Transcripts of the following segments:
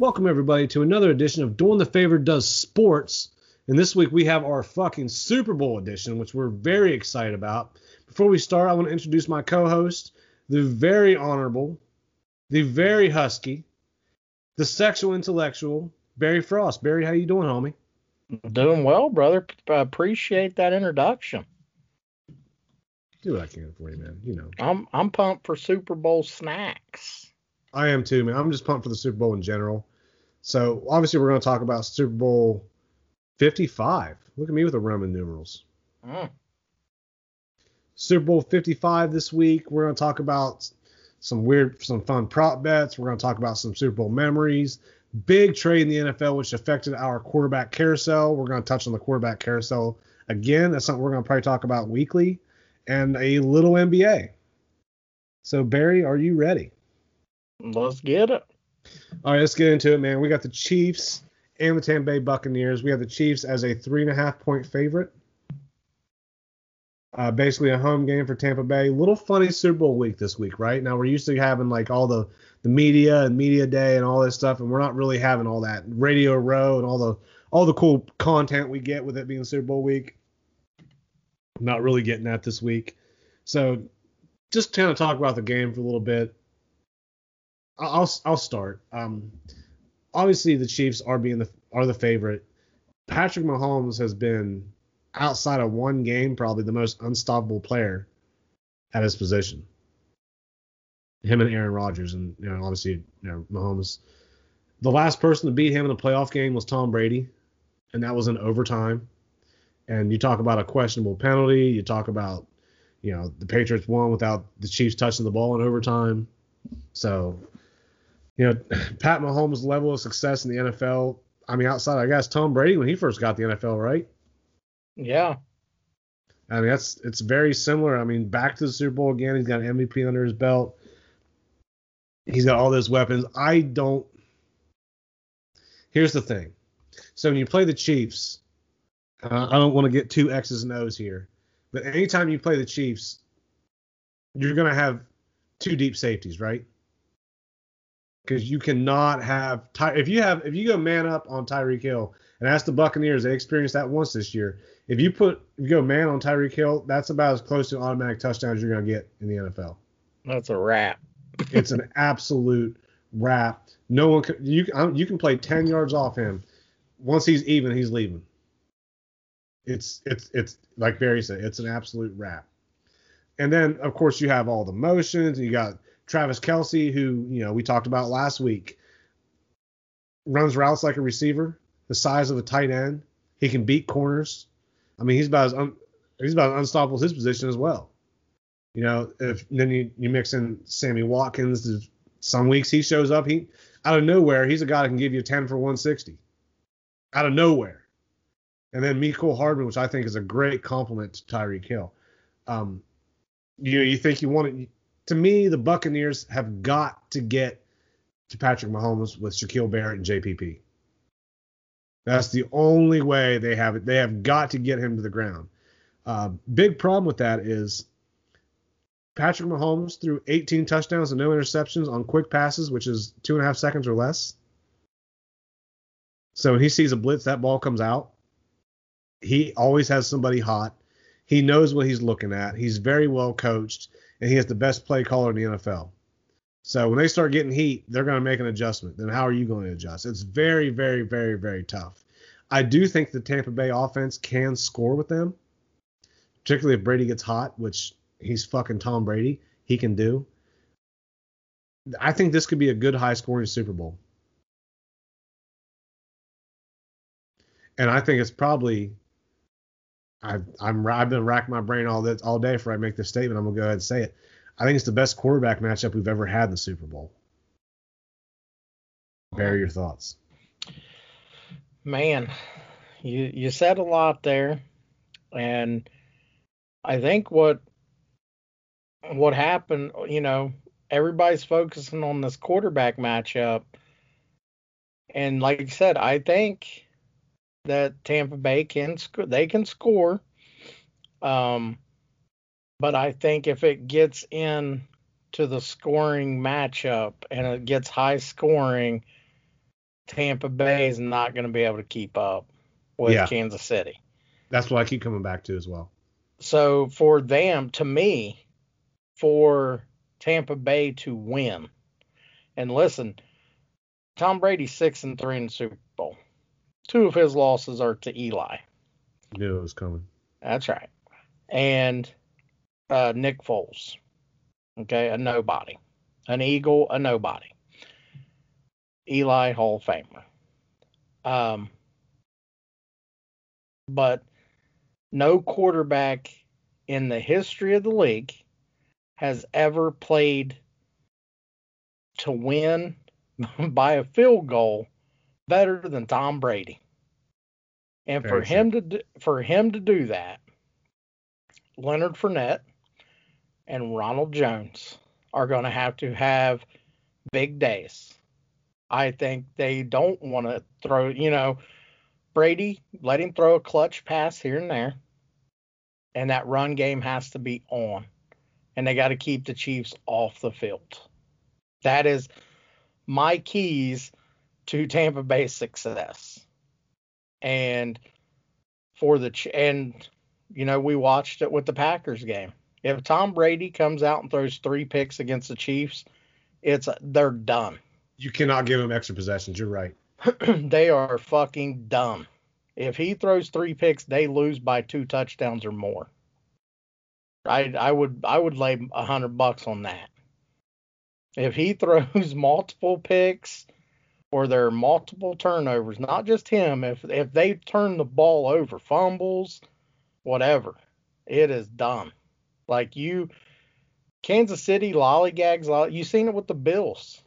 Welcome everybody to another edition of Doing the Favor Does Sports. And this week we have our fucking Super Bowl edition, which we're very excited about. Before we start, I want to introduce my co-host, the very honorable, the very husky, the sexual intellectual, Barry Frost. Barry, how you doing, homie? Doing well, brother. Appreciate that introduction. Do what I can for you, man. You know. I'm I'm pumped for Super Bowl snacks. I am too, man. I'm just pumped for the Super Bowl in general. So obviously we're going to talk about Super Bowl 55. Look at me with the Roman numerals. Mm. Super Bowl 55 this week. We're going to talk about some weird, some fun prop bets. We're going to talk about some Super Bowl memories. Big trade in the NFL, which affected our quarterback carousel. We're going to touch on the quarterback carousel again. That's something we're going to probably talk about weekly, and a little NBA. So Barry, are you ready? Let's get it. All right, let's get into it, man. We got the Chiefs and the Tampa Bay Buccaneers. We have the Chiefs as a three and a half point favorite. Uh, basically a home game for Tampa Bay. Little funny Super Bowl week this week, right? Now we're used to having like all the the media and media day and all this stuff, and we're not really having all that Radio Row and all the all the cool content we get with it being Super Bowl week. Not really getting that this week. So just kind of talk about the game for a little bit. I'll I'll start. Um, obviously the Chiefs are being the are the favorite. Patrick Mahomes has been outside of one game probably the most unstoppable player at his position. Him and Aaron Rodgers, and you know obviously you know Mahomes. The last person to beat him in a playoff game was Tom Brady, and that was in overtime. And you talk about a questionable penalty. You talk about you know the Patriots won without the Chiefs touching the ball in overtime. So you know, Pat Mahomes' level of success in the NFL. I mean, outside, I guess Tom Brady when he first got the NFL, right? Yeah. I mean, that's it's very similar. I mean, back to the Super Bowl again. He's got an MVP under his belt. He's got all those weapons. I don't. Here's the thing. So when you play the Chiefs, uh, I don't want to get two X's and O's here, but anytime you play the Chiefs, you're gonna have two deep safeties, right? Because you cannot have Ty- if you have if you go man up on Tyreek Hill and ask the Buccaneers they experienced that once this year. If you put if you go man on Tyreek Hill, that's about as close to an automatic touchdown as you're gonna get in the NFL. That's a wrap. it's an absolute wrap. No one can, you you can play ten yards off him. Once he's even, he's leaving. It's it's it's like Barry said, it's an absolute wrap. And then of course you have all the motions. You got Travis Kelce, who you know we talked about last week, runs routes like a receiver, the size of a tight end. He can beat corners. I mean, he's about as un, he's about as unstoppable as his position as well. You know, if then you, you mix in Sammy Watkins, some weeks he shows up, he out of nowhere, he's a guy that can give you 10 for 160. Out of nowhere. And then Mecole Hardman, which I think is a great compliment to Tyreek Hill. Um, you know, you think you want to to me, the Buccaneers have got to get to Patrick Mahomes with Shaquil Barrett and JPP. That's the only way they have it. They have got to get him to the ground. Uh, big problem with that is Patrick Mahomes threw 18 touchdowns and no interceptions on quick passes, which is two and a half seconds or less. So when he sees a blitz, that ball comes out. He always has somebody hot. He knows what he's looking at. He's very well coached and he has the best play caller in the NFL. So when they start getting heat, they're going to make an adjustment. Then how are you going to adjust? It's very, very, very, very tough. I do think the Tampa Bay offense can score with them, particularly if Brady gets hot, which he's fucking Tom Brady. He can do. I think this could be a good high scoring Super Bowl. And I think it's probably I've I'm I've been racking my brain all this all day before I make this statement. I'm gonna go ahead and say it. I think it's the best quarterback matchup we've ever had in the Super Bowl. Bear your thoughts? Man, you you said a lot there, and I think what what happened, you know, everybody's focusing on this quarterback matchup, and like you said, I think that Tampa Bay can sc- they can score, um, but I think if it gets in to the scoring matchup and it gets high scoring, Tampa Bay is not going to be able to keep up with Yeah. Kansas City. That's what I keep coming back to as well. So for them, to me, for Tampa Bay to win, and listen, Tom Brady's six and three in the Super Bowl. Two of his losses are to Eli. Knew it was coming. That's right. And uh, Nick Foles. Okay, a nobody. An Eagle, a nobody. Eli Hall of Famer. Um, but no quarterback in the history of the league has ever played to win by a field goal better than Tom Brady. And for Very him to do, for him to do that, Leonard Fournette and Ronald Jones are going to have to have big days. I think they don't want to throw, you know, Brady, let him throw a clutch pass here and there. And that run game has to be on. And they got to keep the Chiefs off the field. That is my keys to Tampa Bay's success. And for the Ch- and you know we watched it with the Packers game. If Tom Brady comes out and throws three picks against the Chiefs, it's they're done. You cannot give him extra possessions. You're right. they are fucking dumb. If he throws three picks, they lose by two touchdowns or more. I I would I would lay a hundred bucks on that. If he throws multiple picks or there are multiple turnovers, not just him, if if they turn the ball over, fumbles, whatever, it is done. Like you Kansas City lollygags, lolly- you seen it with the Bills.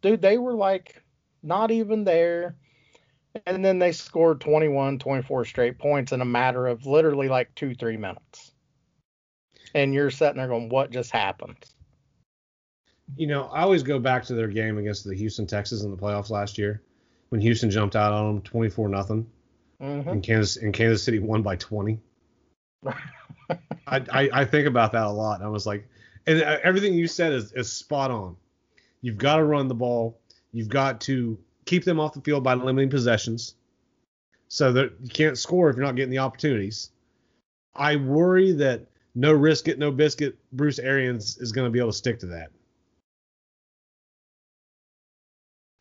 Dude, they were like not even there. And then they scored 21, 24 straight points in a matter of literally like two, three minutes. And you're sitting there going, what just happened? You know, I always go back to their game against the Houston Texans in the playoffs last year when Houston jumped out on them 24 nothing hmm and Kansas and Kansas City won by 20. I, I I think about that a lot. I was like, and uh, everything you said is is spot on. You've got to run the ball. You've got to keep them off the field by limiting possessions, so that you can't score if you're not getting the opportunities. I worry that no risk it, no biscuit. Bruce Arians is going to be able to stick to that.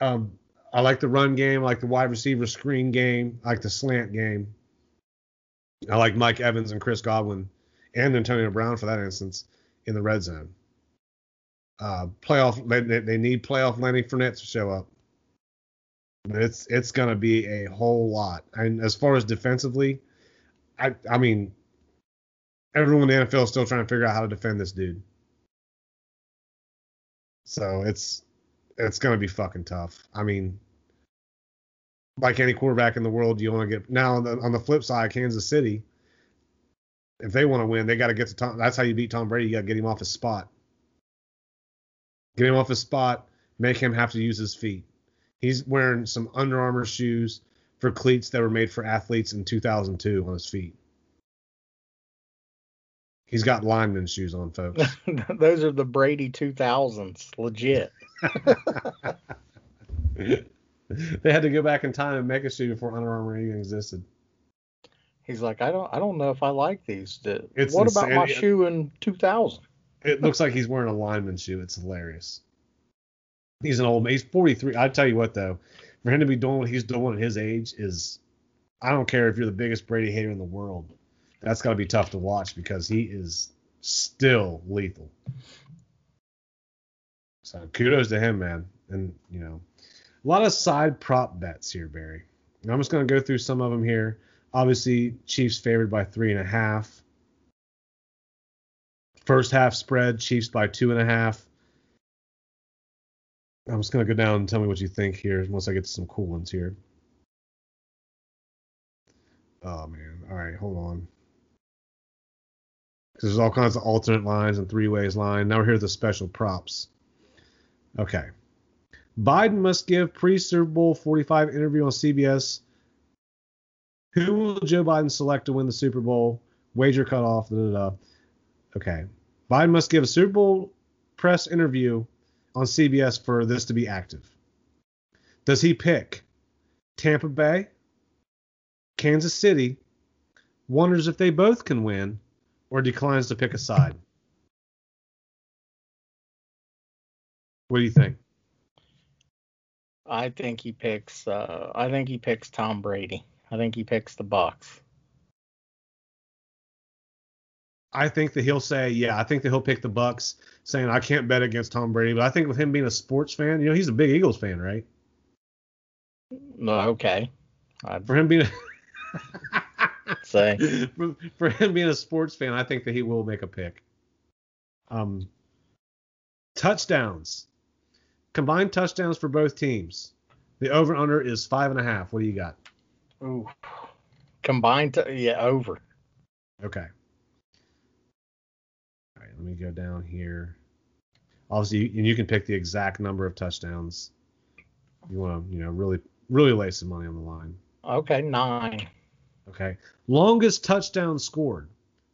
Um, I like the run game. I like the wide receiver screen game. I like the slant game. I like Mike Evans and Chris Godwin and Antonio Brown for that instance in the red zone. Uh, playoff they, they, need playoff Lenny Fournette to show up. It's it's gonna be a whole lot. And as far as defensively, I I mean everyone in the NFL is still trying to figure out how to defend this dude. So it's it's gonna be fucking tough. I mean, like any quarterback in the world, you want to get now on the, on the flip side, Kansas City. If they want to win, they got to get to Tom. That's how you beat Tom Brady. You got to get him off his spot. Get him off his spot. Make him have to use his feet. He's wearing some Under Armour shoes for cleats that were made for athletes in 2002 on his feet. He's got lineman shoes on, folks. Those are the Brady 2000s, legit. they had to go back in time and make a shoe before Under Armour even existed. He's like, I don't, I don't know if I like these. It's what about my shoe in 2000? It looks like he's wearing a lineman shoe. It's hilarious. He's an old. Man. He's 43. I tell you what though, for him to be doing what he's doing at his age is, I don't care if you're the biggest Brady hater in the world. That's got to be tough to watch because he is still lethal. So kudos to him, man. And you know, a lot of side prop bets here, Barry. I'm just gonna go through some of them here. Obviously, Chiefs favored by three and a half. First half spread, Chiefs by two and a half. I'm just gonna go down and tell me what you think here once I get to some cool ones here. Oh man. All right, hold on. 'Cause there's all kinds of alternate lines and three ways line. Now we're here with the special props. Okay. Biden must give pre Super Bowl 45 interview on CBS. Who will Joe Biden select to win the Super Bowl? Wager cutoff. Da, da, da. Okay. Biden must give a Super Bowl press interview on CBS for this to be active. Does he pick Tampa Bay, Kansas City, wonders if they both can win, or declines to pick a side? What do you think? I think he picks. Uh, I think he picks Tom Brady. I think he picks the Bucks. I think that he'll say, yeah, I think that he'll pick the Bucks, saying I can't bet against Tom Brady. But I think with him being a sports fan, you know, he's a big Eagles fan, right? No, okay. I'd For him being say. for, for him being a sports fan, I think that he will make a pick. Um, touchdowns, combined touchdowns for both teams. The over under is five and a half. What do you got? Ooh. Combined, to, yeah, over. Okay. All right, let me go down here. Obviously, and you can pick the exact number of touchdowns. You want to, you know, really, really lay some money on the line. Okay, nine. Okay. Longest touchdown scored.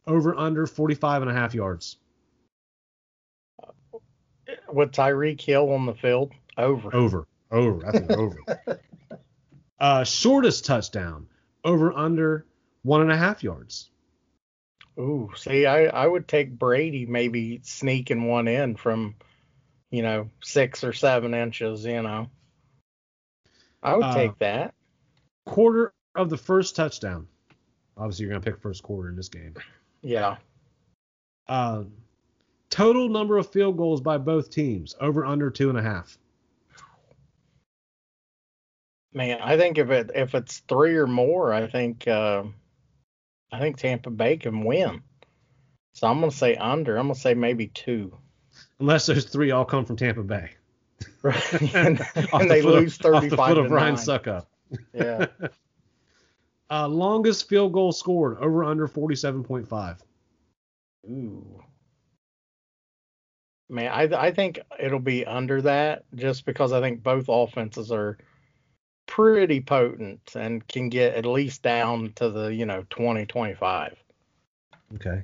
Over under 45 and a half yards. With Tyreek Hill on the field, over. Over. Over. I think over. Uh, shortest touchdown. Over under one and a half yards. Ooh, see, I, I would take Brady maybe sneaking one in from, you know, six or seven inches, you know. I would Uh, take that. Quarter of the first touchdown. Obviously, you're going to pick first quarter in this game. Yeah. Uh, total number of field goals by both teams. Over under two and a half. Man, I think if it if it's three or more, I think uh, I think Tampa Bay can win. So I'm gonna say under. I'm gonna say maybe two. Unless those three all come from Tampa Bay. and, and the they foot of- lose off 35 the foot of Ryan. Succop. Yeah. Uh, longest field goal scored. Over under 47.5. Ooh. Man, I I think it'll be under that just because I think both offenses are pretty potent and can get at least down to the, you know, 20 25. Okay.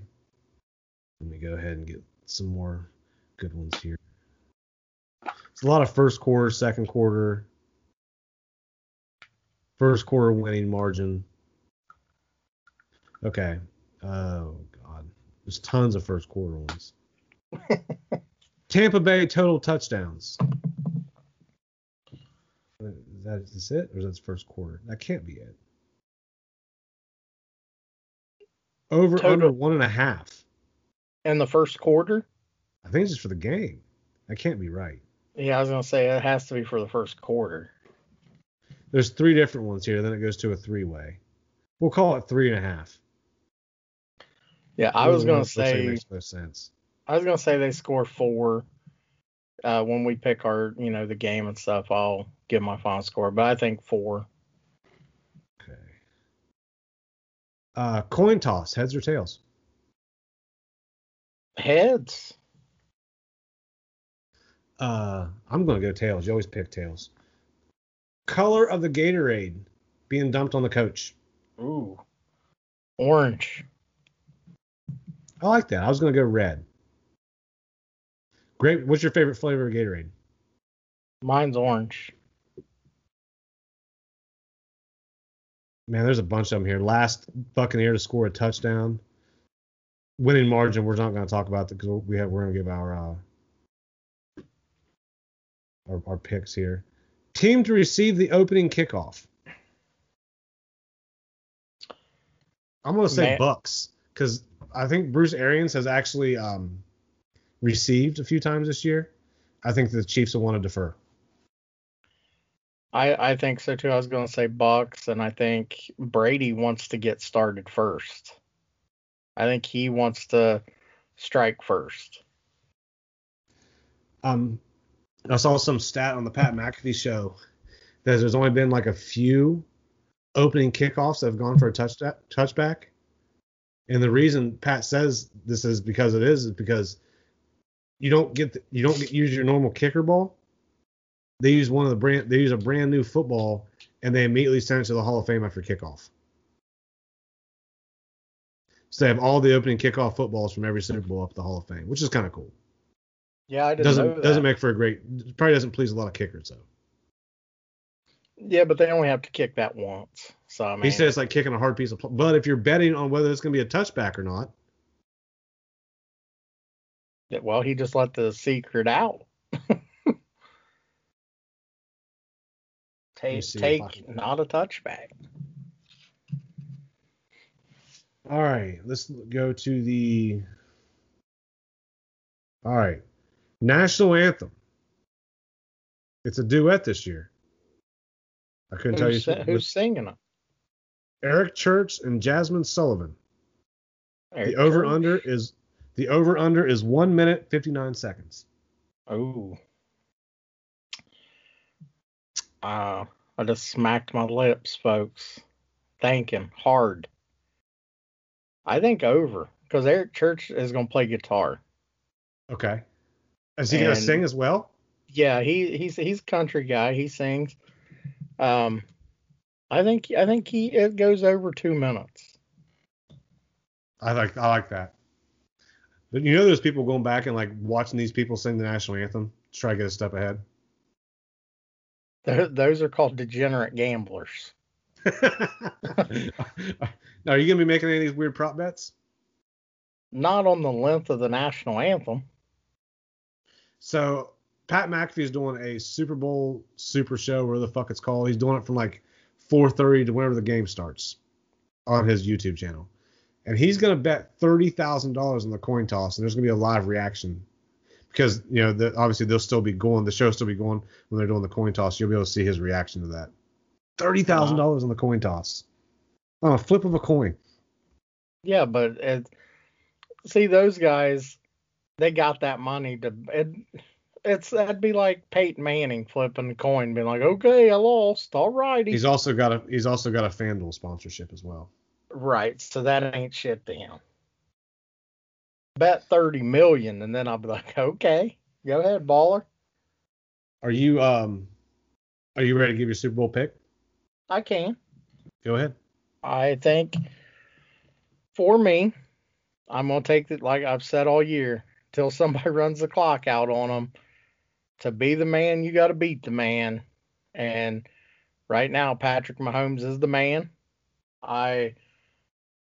Let me go ahead and get some more good ones here. It's a lot of first quarter, second quarter, first quarter winning margin. Okay. Oh God, there's tons of first quarter ones. Tampa Bay total touchdowns. Is that is it, or is that the first quarter? That can't be it. Over Total- under one and a half. In the first quarter? I think it's just for the game. That can't be right. Yeah, I was gonna say it has to be for the first quarter. There's three different ones here. Then it goes to a three way. We'll call it three and a half. Yeah, I was gonna ones looks like it say makes most sense. I was gonna say they score four. Uh, when we pick our, you know, the game and stuff, I'll give my final score, but I think four. Okay. Uh, coin toss, heads or tails? Heads. Uh, I'm gonna go tails. You always pick tails. Color of the Gatorade being dumped on the coach. Ooh. Orange. I like that. I was gonna go red. Great. What's your favorite flavor of Gatorade? Mine's orange. Man, there's a bunch of them here. Last Buccaneer to score a touchdown. Winning margin. We're not going to talk about that because we have we're going to give our, uh, our our picks here. Team to receive the opening kickoff. I'm going to say Man. Bucks because I think Bruce Arians has actually um, received a few times this year. I think the Chiefs will want to defer. I I think so too. I was gonna say Bucks, and I think Brady wants to get started first. I think he wants to strike first. Um, I saw some stat on the Pat McAfee show that there's only been like a few opening kickoffs that have gone for a touch touchback. And the reason Pat says this is because it is is because you don't get the, you don't get, use your normal kicker ball. They use one of the brand they use a brand new football and they immediately send it to the Hall of Fame after kickoff. So they have all the opening kickoff footballs from every Super Bowl up the Hall of Fame, which is kind of cool. Yeah, I didn't Doesn't doesn't make for a great probably doesn't please a lot of kickers though. yeah, but they only have to kick that once. So I mean, He says it's like kicking a hard piece of pl- but if you're betting on whether it's going to be a touchback or not, well, he just let the secret out. take take not a touchback. All right, let's go to the. All right, national anthem. It's a duet this year. I couldn't tell you. Who's, who's singing them? Eric Church and Jazmine Sullivan. Eric the over Church? under is the over under is one minute fifty nine seconds. Oh. Uh, I just smacked my lips, folks. Thinking hard. I think over because Eric Church is gonna play guitar. Okay. Is he gonna sing as well? Yeah, he he's he's a country guy. He sings. Um, I think I think he it goes over two minutes. I like I like that. But you know, there's people going back and like watching these people sing the national anthem to try to get a step ahead. Tho- Those are called degenerate gamblers. now, are you gonna be making any of these weird prop bets? Not on the length of the national anthem. So Pat McAfee is doing a Super Bowl Super Show, whatever the fuck it's called. He's doing it from like 4:30 to whenever the game starts on his YouTube channel, and he's gonna bet thirty thousand dollars on the coin toss, and there's gonna be a live reaction because you know the, obviously they'll still be going, the show'll still be going when they're doing the coin toss. You'll be able to see his reaction to that. Thirty thousand dollars on the coin toss on a flip of a coin. Yeah, but it, see those guys, they got that money to. It, it's that'd be like Peyton Manning flipping the coin, being like, "Okay, I lost. All righty." He's also got a he's also got a FanDuel sponsorship as well. right, so that ain't shit to him. Bet thirty million, and then I'll be like, "Okay, go ahead, baller. Are you um are you ready to give your Super Bowl pick? I can." Go ahead. I think for me, I'm gonna take it like I've said all year till somebody runs the clock out on them. To be the man, you got to beat the man, and right now Patrick Mahomes is the man. I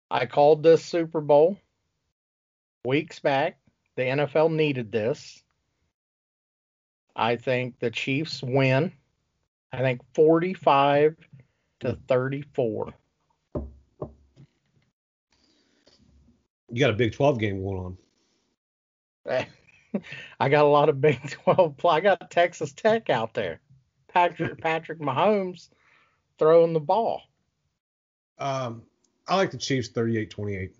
I called this Super Bowl weeks back. The NFL needed this. I think the Chiefs win. I think 45 to 34. You got a Big 12 game going on. I got a lot of Big 12. pl- I got Texas Tech out there. Patrick Patrick Mahomes throwing the ball. Um, I like the Chiefs 38-28.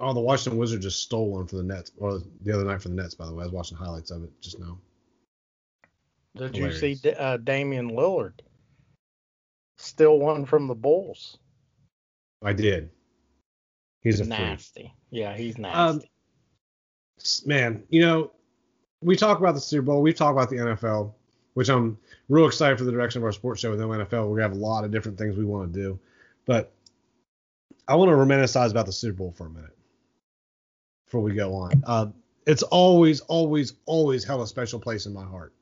Oh, the Washington Wizards just stole one for the Nets, or the other night for the Nets. By the way, I was watching highlights of it just now. Did you see D- uh, Damian Lillard? Still one from the Bulls. I did. He's a freak. nasty. Yeah, he's Um, nasty. S- man, you know, we talk about the Super Bowl, we talk about the NFL, which I'm real excited for the direction of our sports show with no NFL. We're gonna have a lot of different things we want to do, but I want to romanticize about the Super Bowl for a minute before we go on. Uh, it's always, always, always held a special place in my heart.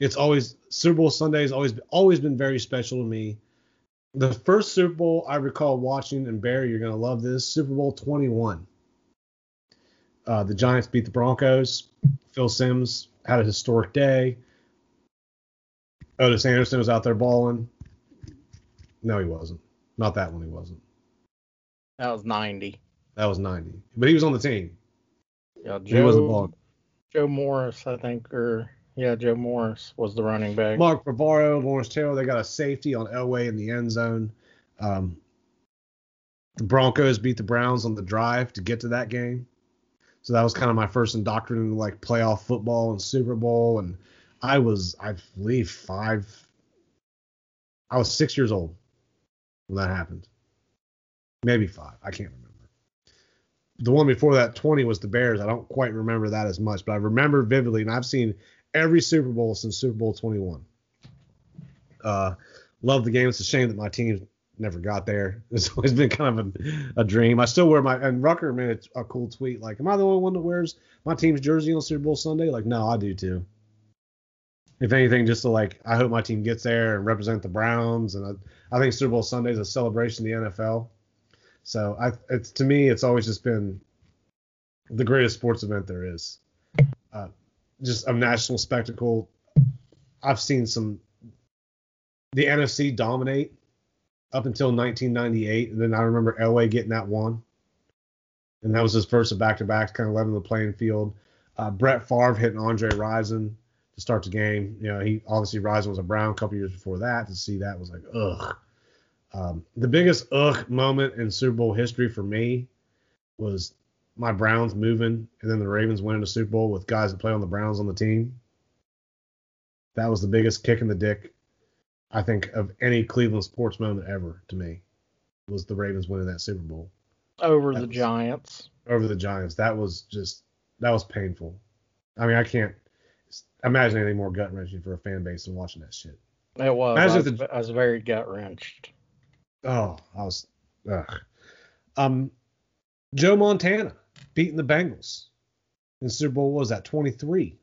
It's always Super Bowl Sunday has always always been very special to me. The first Super Bowl I recall watching, and Barry, you're gonna love this, Super Bowl 21. Uh, the Giants beat the Broncos. Phil Simms had a historic day. Ottis Anderson was out there balling. No, he wasn't. Not that one. He wasn't. That was 90. That was 90. But he was on the team. Yeah, He wasn't Joe, balling. Joe Morris, I think, or yeah, Joe Morris was the running back. Mark Bavaro, Lawrence Taylor, they got a safety on Elway in the end zone. Um, the Broncos beat the Browns on the drive to get to that game. So that was kind of my first indoctrination into like playoff football and Super Bowl. And I was, I believe, five. I was six years old when that happened. Maybe five. I can't remember. The one before that, 20, was the Bears. I don't quite remember that as much, but I remember vividly, and I've seen every Super Bowl since Super Bowl 21. Uh, love the game. It's a shame that my team never got there. It's always been kind of a, a dream. I still wear my and Rucker made a, a cool tweet like, "Am I the only one that wears my team's jersey on Super Bowl Sunday?" Like, no, I do too. If anything, just to like, I hope my team gets there and represent the Browns. And I, I think Super Bowl Sunday is a celebration of the NFL. So I, it's to me, it's always just been the greatest sports event there is. Uh, just a national spectacle. I've seen some the NFC dominate up until 1998, and then I remember Elway getting that one, and that was his first of back-to-backs, kind of leveling the playing field. Uh, Brett Favre hitting Andre Rison to start the game. You know, he obviously Rison was a Brown a couple years before that. To see that was like ugh. Um, the biggest ugh moment in Super Bowl history for me was my Browns moving and then the Ravens winning the Super Bowl with guys that play on the Browns on the team. That was the biggest kick in the dick I think of any Cleveland sports moment ever to me was the Ravens winning that Super Bowl over That the was- Giants. over the Giants. That was just that was painful. I mean, I can't imagine anything more gut wrenching for a fan base than watching that shit. It was. I was, the- I was very gut wrenched. Oh, I was. Ugh. Um, Joe Montana beating the Bengals in Super Bowl what was that 23.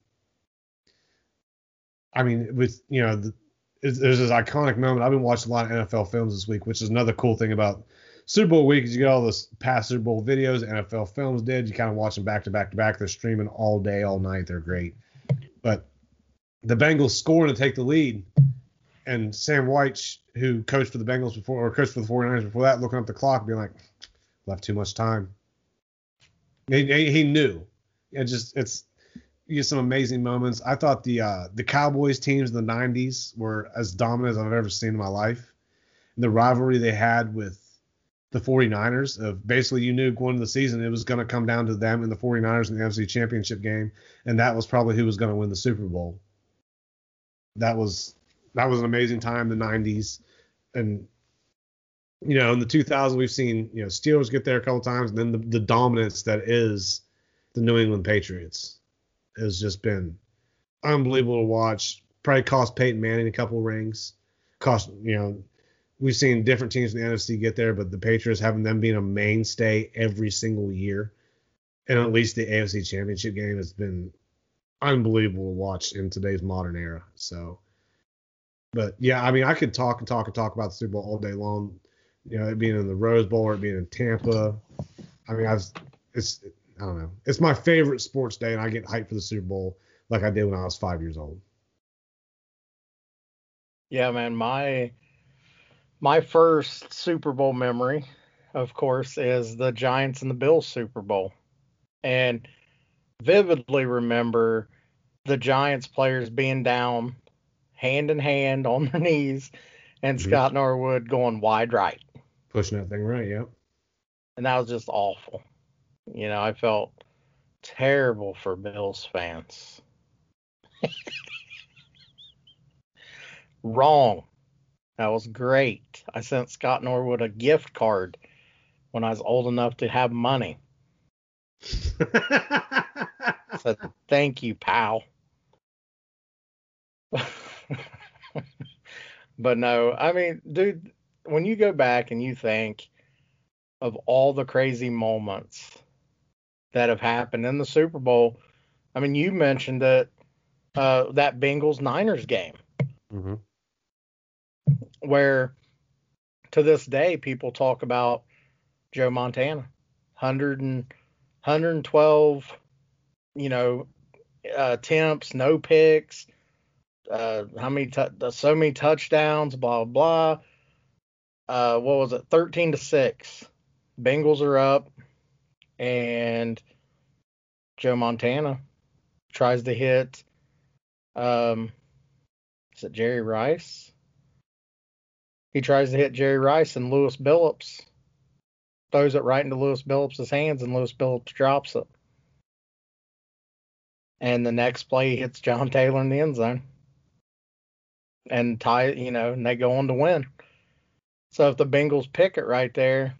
I mean, with you know, the, there's this iconic moment. I've been watching a lot of NFL films this week, which is another cool thing about Super Bowl week is you get all this past Super Bowl videos NFL films did. You kind of watch them back to back to back. They're streaming all day, all night. They're great. But the Bengals scoring to take the lead, and Sam White, who coached for the Bengals before or coached for the 49ers before that, looking up the clock, being like, left too much time. He, he knew. It just it's you some amazing moments. I thought the uh, the Cowboys teams in the 90s were as dominant as I've ever seen in my life. And the rivalry they had with the 49ers of basically you knew going into the season it was going to come down to them and the 49ers in the NFC Championship game, and that was probably who was going to win the Super Bowl. That was that was an amazing time the 90s, and you know in the 2000s we've seen you know Steelers get there a couple times, and then the, the dominance that is the New England Patriots has just been unbelievable to watch. Probably cost Peyton Manning a couple rings. Cost you know we've seen different teams in the NFC get there, but the Patriots having them being a mainstay every single year, and at least the AFC Championship game has been unbelievable to watch in today's modern era. So, but yeah, I mean, I could talk and talk and talk about the Super Bowl all day long. You know, it being in the Rose Bowl or it being in Tampa. I mean, I was, it's, I don't know, it's my favorite sports day, and I get hyped for the Super Bowl like I did when I was five years old. Yeah, man, my my first Super Bowl memory, of course, is the Giants and the Bills Super Bowl. And vividly remember the Giants players being down hand in hand on their knees and Mhm. Scott Norwood going wide right. Pushing that thing right, yep. And that was just awful. You know, I felt terrible for Bills fans. Wrong. That was great. I sent Scott Norwood a gift card when I was old enough to have money. I said, thank you, pal. but no, I mean, dude, when you go back and you think of all the crazy moments that have happened in the Super Bowl, I mean, you mentioned it, uh, that Bengals Niners game. Hmm where to this day people talk about Joe Montana, 100 and 112, you know, uh, attempts, no picks, uh, how many tou- so many touchdowns, blah blah. Uh, what was it? 13 to six. Bengals are up, and Joe Montana tries to hit. Um, is it Jerry Rice? He tries to hit Jerry Rice and Lewis Billups throws it right into Lewis Billups' hands and Lewis Billups drops it. And the next play he hits John Taylor in the end zone. and tie, you know, and they go on to win. So if the Bengals pick it right there,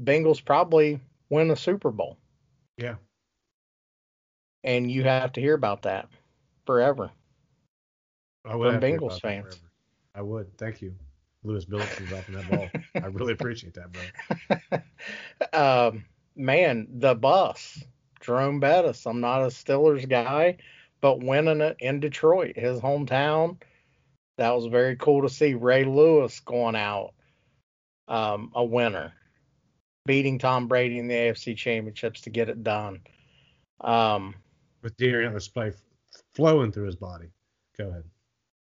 Bengals probably win the Super Bowl. Yeah. And you have to hear about that forever. I would From have to hear Bengals fans. forever. I would. Thank you. Lewis Billups is dropping that ball. I really appreciate that, bro. um, man, the bus, Jerome Bettis. I'm not a Steelers guy, but winning it in Detroit, his hometown, that was very cool to see. Ray Lewis going out, um, a winner, beating Tom Brady in the AFC Championships to get it done. Um, With deer antlers play flowing through his body. Go ahead.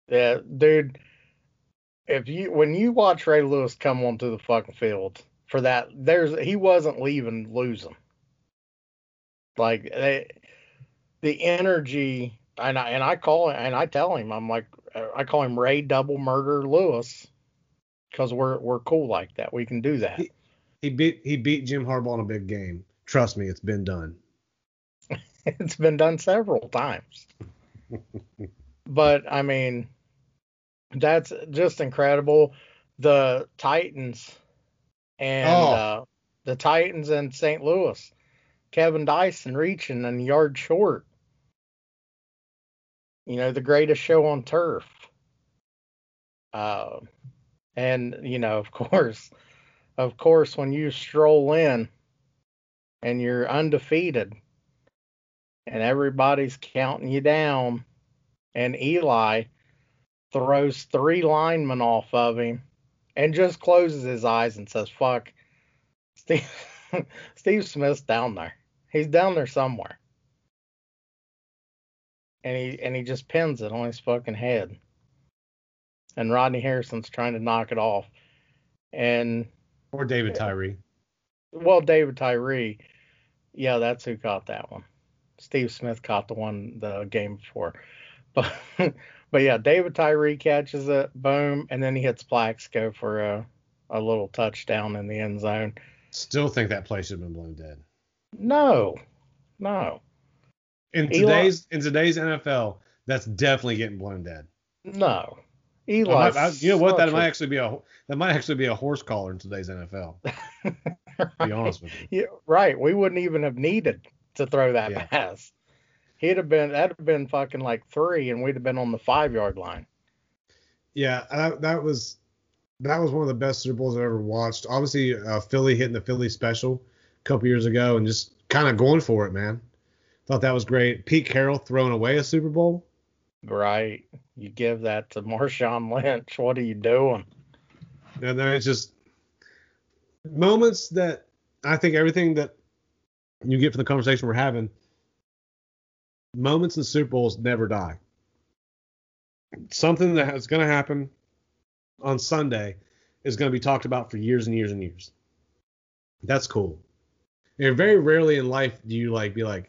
yeah, dude. If you when you watch Ray Lewis come onto the fucking field for that, there's he wasn't leaving losing. Like they, the energy, and I and I call and I tell him I'm like I call him Ray Double Murder Lewis because we're we're cool like that. We can do that. He beat he beat Jim Harbaugh in a big game. Trust me, it's been done. it's been done several times. but I mean, that's just incredible. The Titans and Oh. uh, the Titans and St. Louis. Kevin Dyson reaching a yard short. You know, the greatest show on turf. Uh, and you know, of course, of course, when you stroll in and you're undefeated and everybody's counting you down, and Eli throws three linemen off of him and just closes his eyes and says, Fuck, Steve, Steve Smith's down there. He's down there somewhere. And he and he just pins it on his fucking head. And Rodney Harrison's trying to knock it off. And Or David Tyree. well, David Tyree, yeah, that's who caught that one. Steve Smith caught the one the game before, but but yeah, David Tyree catches it, boom, and then he hits Plaxico for a a little touchdown in the end zone. Still think that play should have been blown dead. No, no, In Eli- today's in today's NFL, that's definitely getting blown dead. no. I Eli, might- I- you know what? That might actually be a that might actually be a horse collar in today's NFL. To be honest with you. Yeah, right. We wouldn't even have needed to throw that Yeah. pass. He'd have been that'd have been fucking like three, and we'd have been on the five yard line. Yeah, that, that was that was one of the best Super Bowls I've ever watched. Obviously, uh, Philly hitting the Philly special a couple years ago and just kind of going for it, man. Thought that was great. Pete Carroll throwing away a Super Bowl. Right. You give that to Marshawn Lynch. What are you doing? And then it's just moments that I think everything that you get from the conversation we're having, moments in Super Bowls never die. Something that is going to happen on Sunday is going to be talked about for years and years and years. That's cool. And very rarely in life do you like be like,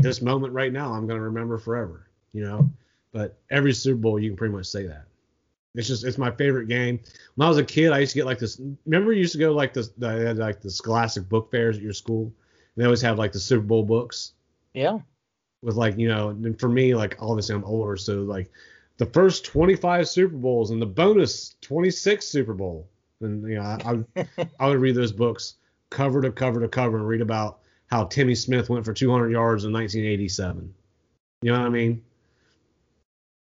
this moment right now I'm going to remember forever, you know. But every Super Bowl you can pretty much say that. It's just it's my favorite game. When I was a kid, I used to get like this. Remember, you used to go like this. Had like the Scholastic book fairs at your school. And they always have like the Super Bowl books Yeah. with like you know. And for me, like obviously I'm older, so like the first 25 Super Bowls and the bonus 26 Super Bowl. And you know, I I, I would read those books cover to cover to cover and read about how Timmy Smith went for 200 yards in 1987. You know what I mean?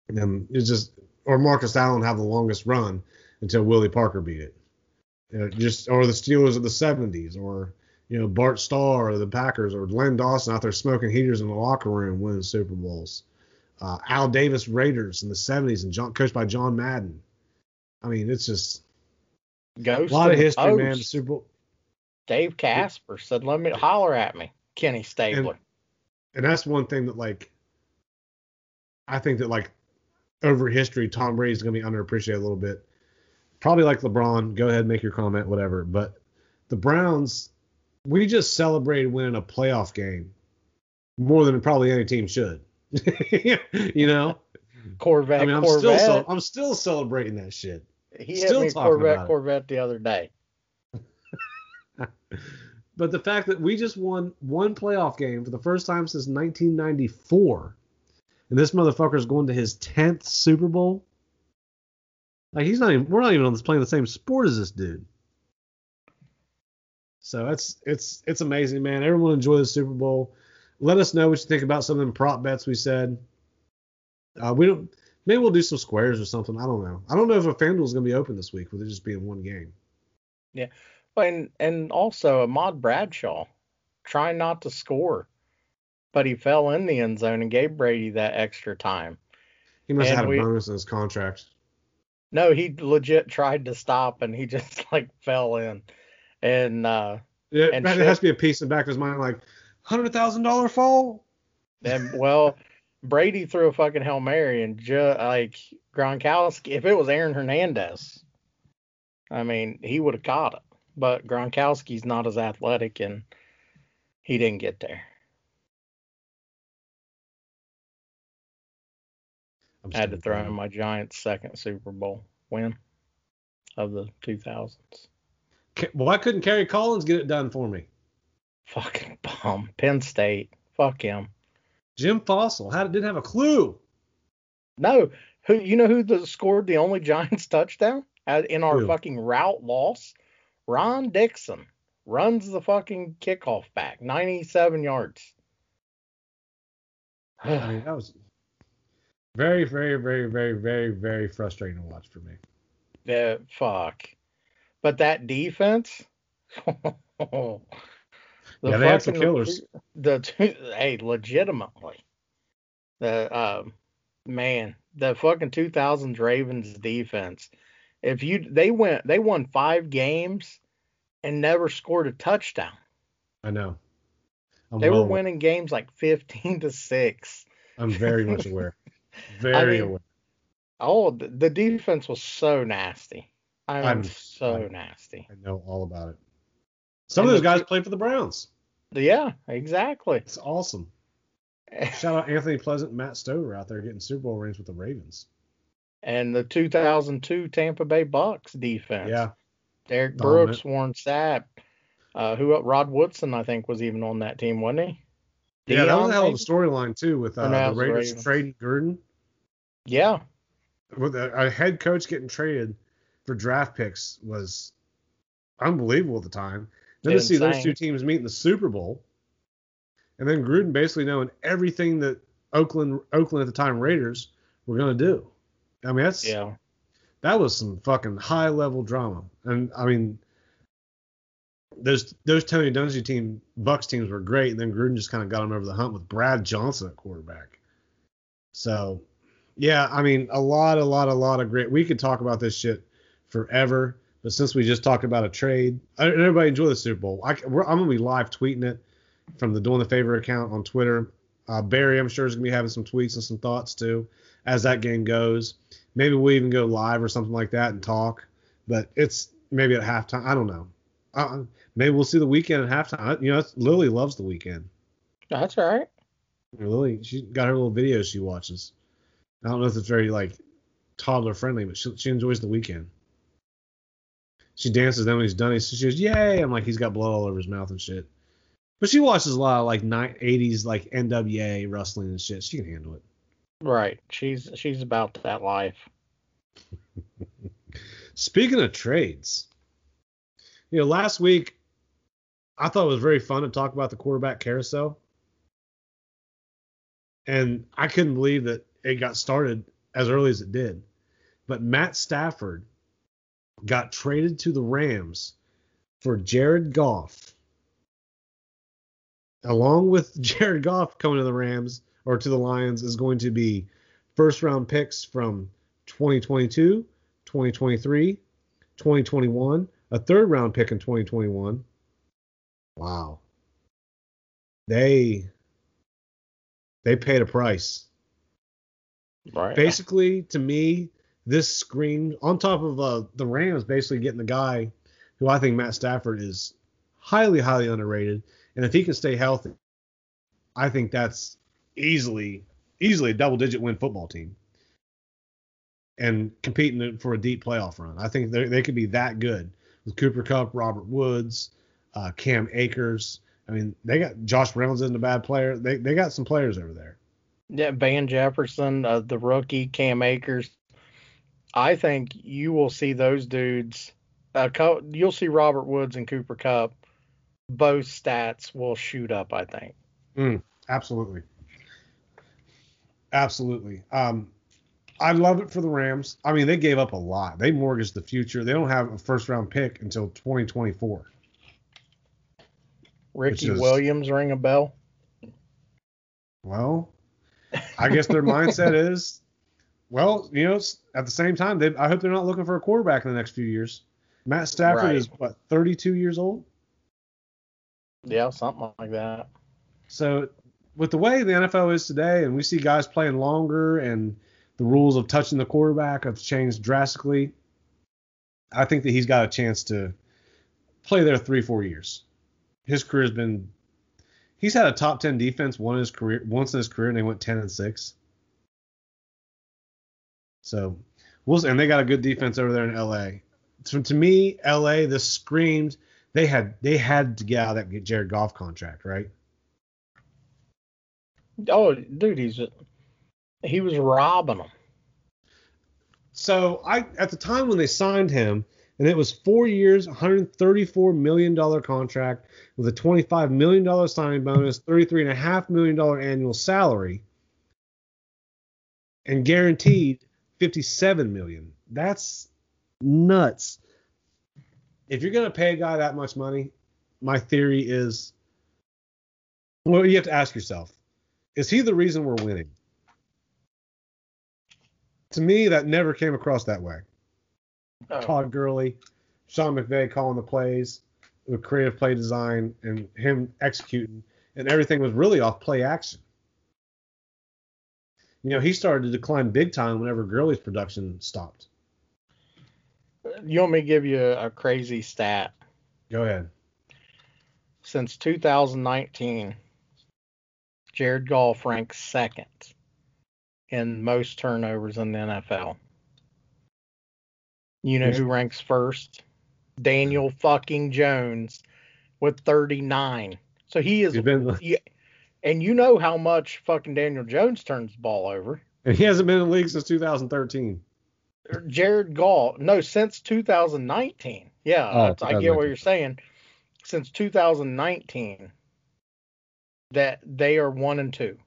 And it's just or Marcus Allen have the longest run until Willie Parker beat it. You know, just or the Steelers of the 70s or you know Bart Starr or the Packers or Len Dawson out there smoking heaters in the locker room winning Super Bowls. Uh, Al Davis Raiders in the 70s and John, coached by John Madden. I mean, it's just Ghost a lot of history, man. The Super Bowl, Dave Casper said, "Let me holler at me, Kenny Stabler." and that's one thing that like I think that like over history, Tom Brady's gonna be underappreciated a little bit. Probably like LeBron. Go ahead, make your comment, whatever. But the Browns, we just celebrated winning a playoff game more than probably any team should. you know, Corvette, I mean, I'm Corvette. still I'm still celebrating that shit. he still hit me Corvette. Corvette the other day. But the fact that we just won one playoff game for the first time since 1994, and this motherfucker's going to his 10th Super Bowl, Like he's not even. We're not even on this playing the same sport as this dude. So that's it's it's amazing, man. Everyone enjoy the Super Bowl. Let us know what you think about some of the prop bets we said. Uh, we don't. Maybe we'll do some squares or something. I don't know. I don't know if a FanDuel is going to be open this week with it just being one game. Yeah. Well, and and also Ahmad Bradshaw trying not to score, but he fell in the end zone and gave Brady that extra time. He must have And had a we- bonus in his contract. No, he legit tried to stop and he just like fell in. And uh It, And it shit- has to be a piece in the back of his mind, like hundred thousand dollar fall. and well, Brady threw a fucking Hail Mary and ju- like Gronkowski if it was Aaron Hernandez, I mean, he would have caught it. But Gronkowski's not as athletic and he didn't get there. I had to throw in my Giants' second Super Bowl win of the 2000s. Well, why couldn't Kerry Collins get it done for me? Fucking bum. Penn State. Fuck him. Jim Fassel had didn't have a clue. No, who you know who the, scored the only Giants touchdown in our Who? fucking route loss? Ron Dixon runs the fucking kickoff back, 97 yards. I mean, that was very, very, very, very, very, very frustrating to watch for me. Yeah, fuck. But that defense. the Yeah, they had some killers. The two, hey, legitimately, the um, man, the fucking 2000s Ravens defense. If you they went they won five games and never scored a touchdown. I know. I'm They well were aware. winning games like 15 to six. I'm very much aware. Very mean, aware. Oh, the, defense was so nasty. I mean, I'm- so I'm- nasty. I know all about it. Some And of those guys played for the Browns. Yeah, exactly. It's awesome. Shout out Anthony Pleasant and Matt Stover out there getting Super Bowl rings with the Ravens. and the 2002 Tampa Bay Bucks defense. Yeah. Derrick. Brooks, Warren Sapp, uh, who Rod Woodson, I think, was even on that team, wasn't he? Yeah, that was a hell of a storyline too with uh, the Raiders Ravens. trading Gruden. Yeah, With a, a head coach getting traded for draft picks was unbelievable at the time. Then to see those two teams meet in the Super Bowl, and then Gruden basically knowing everything that Oakland Oakland at the time Raiders were going to do. I mean that's yeah. that was some fucking high level drama. And I mean, those those Tony Dungy team Bucks teams were great, and then Gruden just kind of got him over the hump with Brad Johnson at quarterback. So, yeah, I mean, a lot, a lot, a lot of great. We could talk about this shit forever, but since we just talked about a trade, everybody enjoy the Super Bowl. I, I'm gonna be live tweeting it from the Doing the Favor account on Twitter. Uh, Barry, I'm sure is gonna be having some tweets and some thoughts too as that game goes. Maybe we even go live or something like that and talk. But it's maybe at halftime. I don't know. Uh, maybe we'll see the Weeknd at halftime. You know, that's- Lily loves the Weeknd. That's all right. Lily, she got her little videos she watches. I don't know if it's very like toddler friendly, but she, she enjoys the Weeknd. She dances. Then when he's done, he, she goes, "Yay!" I'm like, he's got blood all over his mouth and shit. But she watches a lot of like ni- 80s like NWA wrestling and shit. She can handle it. Right. She's she's about that life. Speaking of trades, you know, last week I thought it was very fun to talk about the quarterback carousel. And I couldn't believe that it got started as early as it did. But Matt Stafford got traded to the Rams for Jared Goff. Along with Jared Goff coming to the Rams or to the Lions is going to be first round picks from 2022, 2023, 2021, a third round pick in 2021. Wow. They they paid a price. Right. Basically, to me, this screen on top of uh, the Rams basically getting the guy who I think Matt Stafford is highly, highly underrated. And if he can stay healthy, I think that's easily, easily a double digit win football team. And competing for a deep playoff run. I think they they could be that good with Cooper Kupp, Robert Woods, uh, Cam Akers. I mean, they got Josh Reynolds isn't a bad player. They they got some players over there. Yeah, Van Jefferson, uh, the rookie, Cam Akers. I think you will see those dudes. Uh, you'll see Robert Woods and Cooper Kupp. Both stats will shoot up. I think. Absolutely. Absolutely. Um, I love it for the Rams. I mean, they gave up a lot. They mortgaged the future. They don't have a first round pick until 2024. Ricky is- Williams ring a bell. Well, I guess their mindset is, well, you know, at the same time, they, I hope they're not looking for a quarterback in the next few years. Matt Stafford Right. is what 32 years old. Yeah, something like that. So with the way the NFL is today, and we see guys playing longer, and the rules of touching the quarterback have changed drastically, I think that he's got a chance to play there three, four years. His career's been he's had a top ten defense one in his career once in his career, and they went ten and six. So we'll and they got a good defense over there in LA. So to me, LA, this screamed they had they had to get out of that Jared Goff contract, right? Oh, dude, he's he was robbing them. So I at the time when they signed him, and it was four years, 134 million dollar contract with a 25 million dollar signing bonus, 33 and a half million dollar annual salary, and guaranteed 57 million. That's nuts. If you're gonna pay a guy that much money, my theory is, well, you have to ask yourself, is he the reason we're winning? To me, that never came across that way. Oh, Todd Gurley, Sean McVay calling the plays, with creative play design, and him executing, and everything was really off play action. You know, he started to decline big time whenever Gurley's production stopped. you want me to give you a, a crazy stat? Go ahead. Since 2019, Jared Goff ranks second in most turnovers in the NFL. You know who ranks first? Daniel fucking Jones with 39. So he is been, Yeah, and you know how much fucking Daniel Jones turns the ball over. and he hasn't been in the league since 2013. Er, Jared Goff, no, since 2019. Yeah, Oh, that's- I get what you're saying. Since 2019, that they are one and two.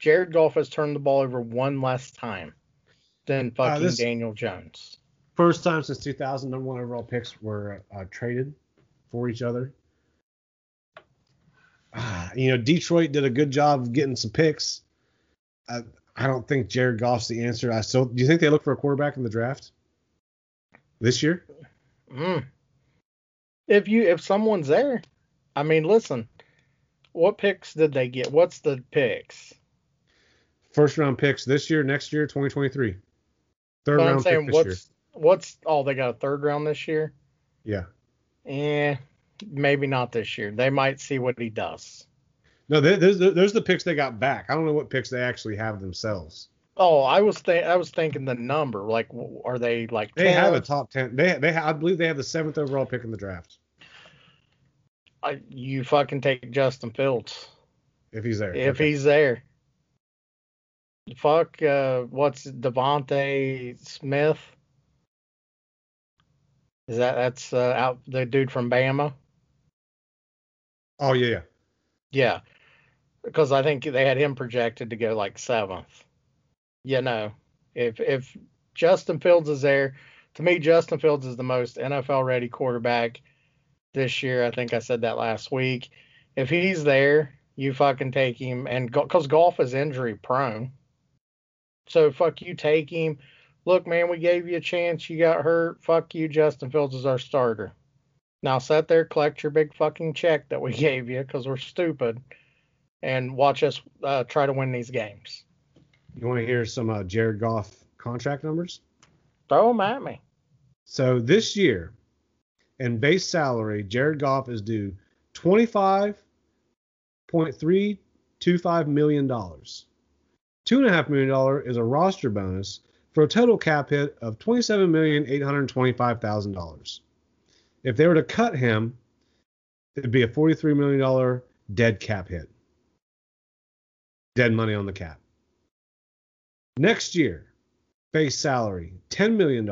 Jared Goff has turned the ball over one less time than fucking this- Daniel Jones. First time since 2000, number one overall picks were uh, traded for each other. Ah, you know, Detroit did a good job of getting some picks. I, I don't think Jared Goff's the answer. I still. Do you think they look for a quarterback in the draft this year? Mm. If you if someone's there, I mean, listen, what picks did they get? What's the picks? First round picks this year, next year, 2023. Third But I'm round saying pick this year. what's what's oh they got a third round this year? Yeah. Eh, maybe not this year. They might see what he does. No, there- there's there's the picks they got back. I don't know what picks they actually have themselves. Oh, I was th- I was thinking the number. Like, are they like? They have a top ten. They they I believe they have the seventh overall pick in the draft I, you fucking take Justin Fields if he's there. if Okay. he's there. Fuck, uh, what's DeVonta Smith? Is that that's uh, out the dude from Bama? Oh yeah, yeah. Because I think they had him projected to go like seventh. You know, if if Justin Fields is there, to me Justin Fields is the most NFL ready quarterback this year. I think I said that last week. If he's there, you fucking take him, and because Goff is injury prone, so fuck you, take him. Look, man, we gave you a chance. You got hurt. Fuck you. Justin Fields is our starter. Now sit there, collect your big fucking check that we gave you because we're stupid, and watch us uh, try to win these games. You want to hear some uh, Jared Goff contract numbers? Throw them at me. So this year, in base salary, Jared Goff is due twenty-five point three two five million dollars. Two and a half million dollar is a roster bonus for a total cap hit of twenty-seven million eight hundred twenty-five thousand dollars. If they were to cut him, it'd be a forty-three million dollar dead cap hit. Dead money on the cap. Next year, base salary $10 million,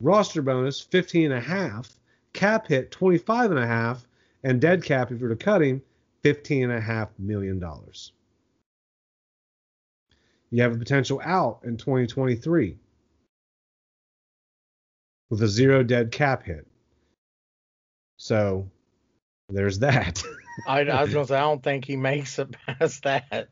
roster bonus 15 and a half, cap hit 25 and dead cap if you were to cut him 15 and a half million dollars. You have a potential out in 2023 with a zero dead cap hit. So there's that. I, I was gonna say I don't think he makes it past that.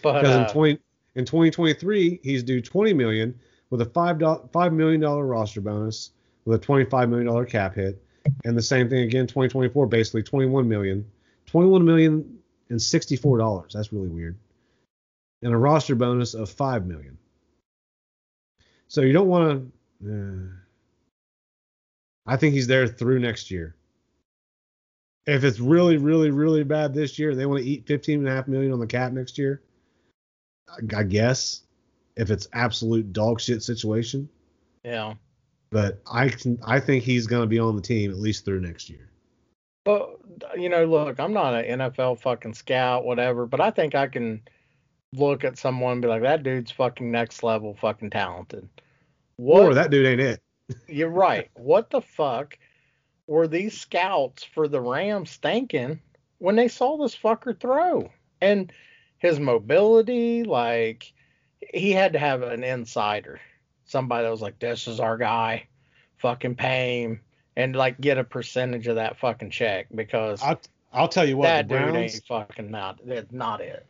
But Because uh, in 20 in 2023 he's due 20 million with a five five million dollar roster bonus with a 25 million dollar cap hit, and the same thing again 2024 basically 21 million, 21 million and 64 dollars. That's really weird, and a roster bonus of five million. So you don't want to. Uh, I think he's there through next year. If it's really, really, really bad this year, they want to eat 15 and a half million on the cap next year. I guess if it's absolute dog shit situation. yeah. But I can I think he's going to be on the team at least through next year. But you know, look, I'm not an NFL fucking scout, whatever, but I think I can look at someone and be like, that dude's fucking next level fucking talented. What Or that dude ain't it. You're right. What the fuck were these scouts for the Rams thinking when they saw this fucker throw? And his mobility, like he had to have an insider, somebody that was like, "This is our guy, fucking pay him," and like get a percentage of that fucking check because I'll, I'll tell you what, that the dude Browns, ain't fucking not. That's not it.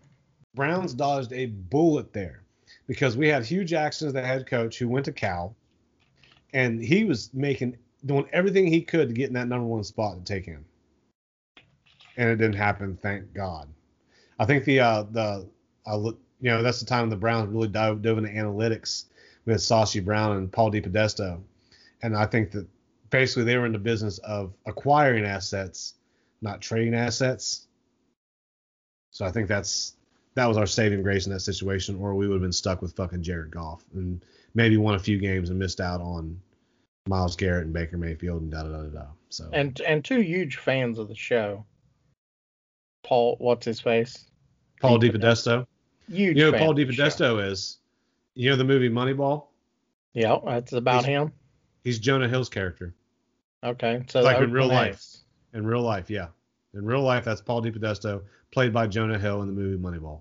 Browns dodged a bullet there because we had Hue Jackson as the head coach who went to Cal, and he was making doing everything he could to get in that number one spot to take him, and it didn't happen. Thank God. I think the uh, the uh, you know that's the time the Browns really dove, dove into analytics with Sashi Brown and Paul DePodesta, and I think that basically they were in the business of acquiring assets, not trading assets. So I think that's that was our saving grace in that situation, or we would have been stuck with fucking Jared Goff and maybe won a few games and missed out on Myles Garrett and Baker Mayfield and da da da da. da. So And and two huge fans of the show. Paul, what's his face? Paul DePodesta. Huge. You know Paul. DePodesta is? You know the movie Moneyball? Yeah, that's about He's- him. He's Jonah Hill's character Okay, so Like in real life. In real life. Yeah, in real life, that's Paul DePodesta, played by Jonah Hill in the movie Moneyball.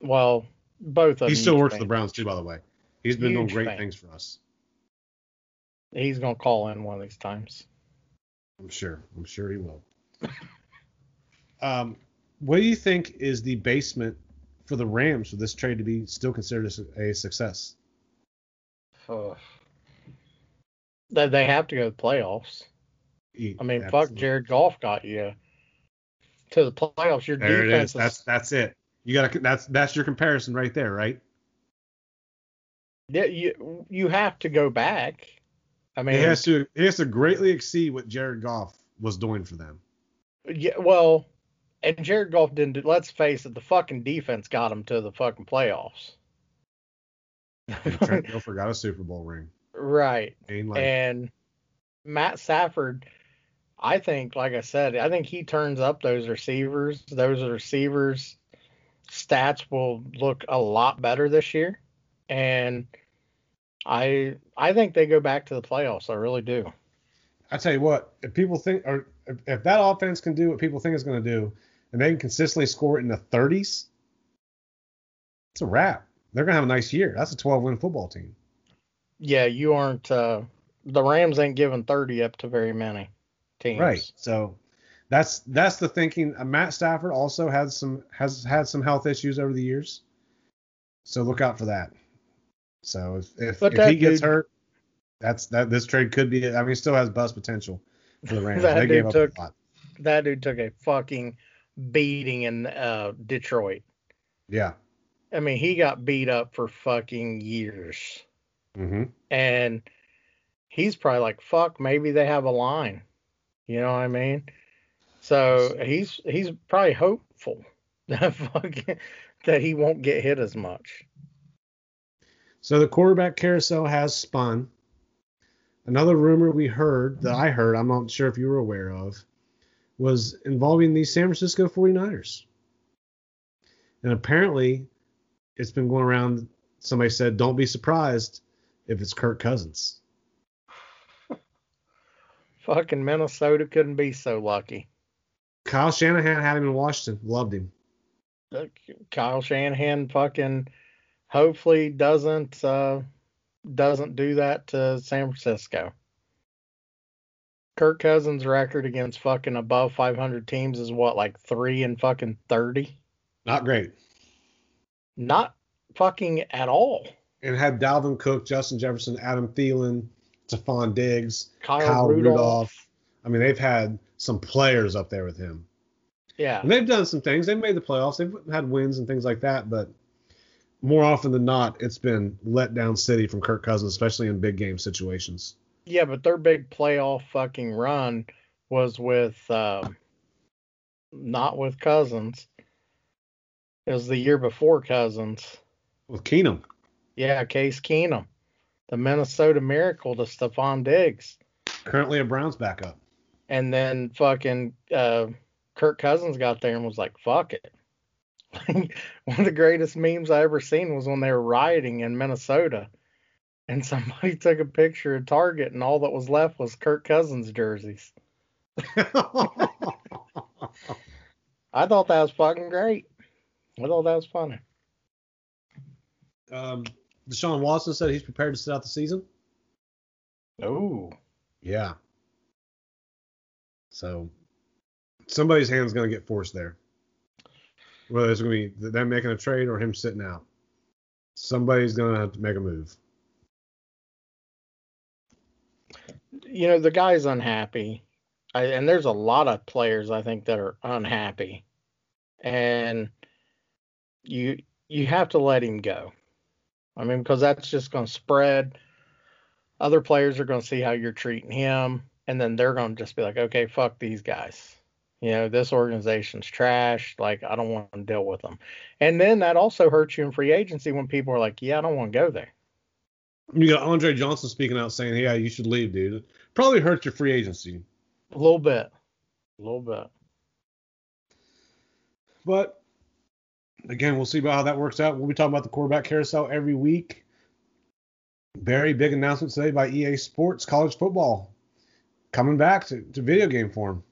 Well, both of He still works for the. Browns too, by the way. He's been doing great fan. things for us. He's gonna call in one of these times. I'm sure. I'm sure he will. um, what do you think is the basement for the Rams for this trade to be still considered a a success? That they have to go to the playoffs. I mean, fuck. Jared Goff got you to the playoffs. Your There defense is. That's that's it. You got to that's that's your comparison right there, right? yeah, you you have to go back. I mean, He has to he has to greatly exceed what Jared Goff was doing for them. yeah, well, and Jared Goff didn't. Do, let's face it, the fucking defense got him to the fucking playoffs. Trent Dilfer got a Super Bowl ring. right. And Matt Stafford, I think, like I said, I think he turns up those receivers. Those receivers' stats will look a lot better this year, and I I think they go back to the playoffs. I really do. I tell you what, if people think or if, that offense can do what people think it's going to do, and they can consistently score it in the 30s, it's a wrap. They're going to have a nice year. That's a 12 win football team. Yeah, you aren't. Uh, the Rams ain't giving thirty up to very many teams. Right. So that's that's the thinking. Uh, Matt Stafford also has some has had some health issues over the years. So look out for that. So if if, if he gets dude- hurt, that's that this trade could be. I mean, he still has bust potential for the Rams. That they dude gave up took- a lot. That dude took a fucking beating in uh, Detroit. Yeah. I mean, he got beat up for fucking years. hmm and he's probably like, "Fuck, maybe they have a line." You know what I mean? So he's he's probably hopeful that fucking that he won't get hit as much. So the quarterback carousel has spun. Another rumor we heard that I heard, I'm not sure if you were aware of, was involving the San Francisco 49ers. And apparently, it's been going around somebody said, "Don't be surprised if it's Kirk Cousins." Fucking Minnesota couldn't be so lucky. Kyle Shanahan had him in Washington, loved him. Kyle Shanahan fucking hopefully doesn't uh, doesn't do that to San Francisco. Kirk Cousins' record against fucking above 500 teams is what, like three and fucking 30? Not great. Not fucking at all. And had Dalvin Cook, Justin Jefferson, Adam Thielen, Stefon Diggs, Kyle, Kyle Rudolph. Rudolph. I mean, they've had some players up there with him. Yeah. And they've done some things. They've made the playoffs. They've had wins and things like that, but more often than not, it's been let down city from Kirk Cousins, especially in big game situations. Yeah, but their big playoff fucking run was with um, not with Cousins. It was the year before Cousins. With Keenum. Yeah, Case Keenum, the Minnesota Miracle to Stefon Diggs, Currently a Browns backup. And then fucking uh, Kirk Cousins got there and was like, "Fuck it." One of the greatest memes I ever seen was when they were rioting in Minnesota, and somebody took a picture of Target, and all that was left was Kirk Cousins jerseys. I thought that was fucking great. I thought that was funny. um, Deshaun Watson said he's prepared to sit out the season. Oh, Yeah. So somebody's hand's going to get forced there. Whether it's going to be them making a trade or him sitting out. Somebody's going to have to make a move. you know the guy's unhappy, I, and there's a lot of players I think that are unhappy, and you you have to let him go. I mean, because that's just going to spread. Other players are going to see how you're treating him, and then they're going to just be like, okay, fuck these guys. You know, this organization's trash. Like, I don't want to deal with them. And then that also hurts you in free agency when people are like, yeah, I don't want to go there. You got Andre Johnson speaking out saying, "Yeah, you should leave, dude." Probably hurt your free agency, A little bit. A little bit. but again, we'll see about how that works out. We'll be talking about the quarterback carousel every week. Very big announcement today by EA Sports College Football coming back to, to video game form.